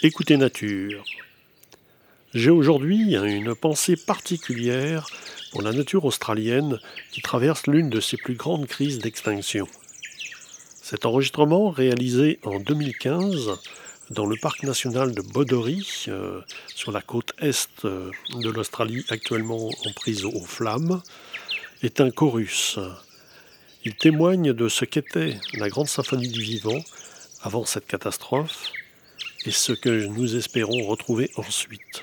Écoutez Nature. J'ai aujourd'hui une pensée particulière pour la nature australienne qui traverse l'une de ses plus grandes crises d'extinction. Cet enregistrement, réalisé en 2015 dans le parc national de Bodory, euh, sur la côte est euh, de l'Australie actuellement en prise aux flammes, est un chorus. Il témoigne de ce qu'était la grande symphonie du vivant avant cette catastrophe et ce que nous espérons retrouver ensuite.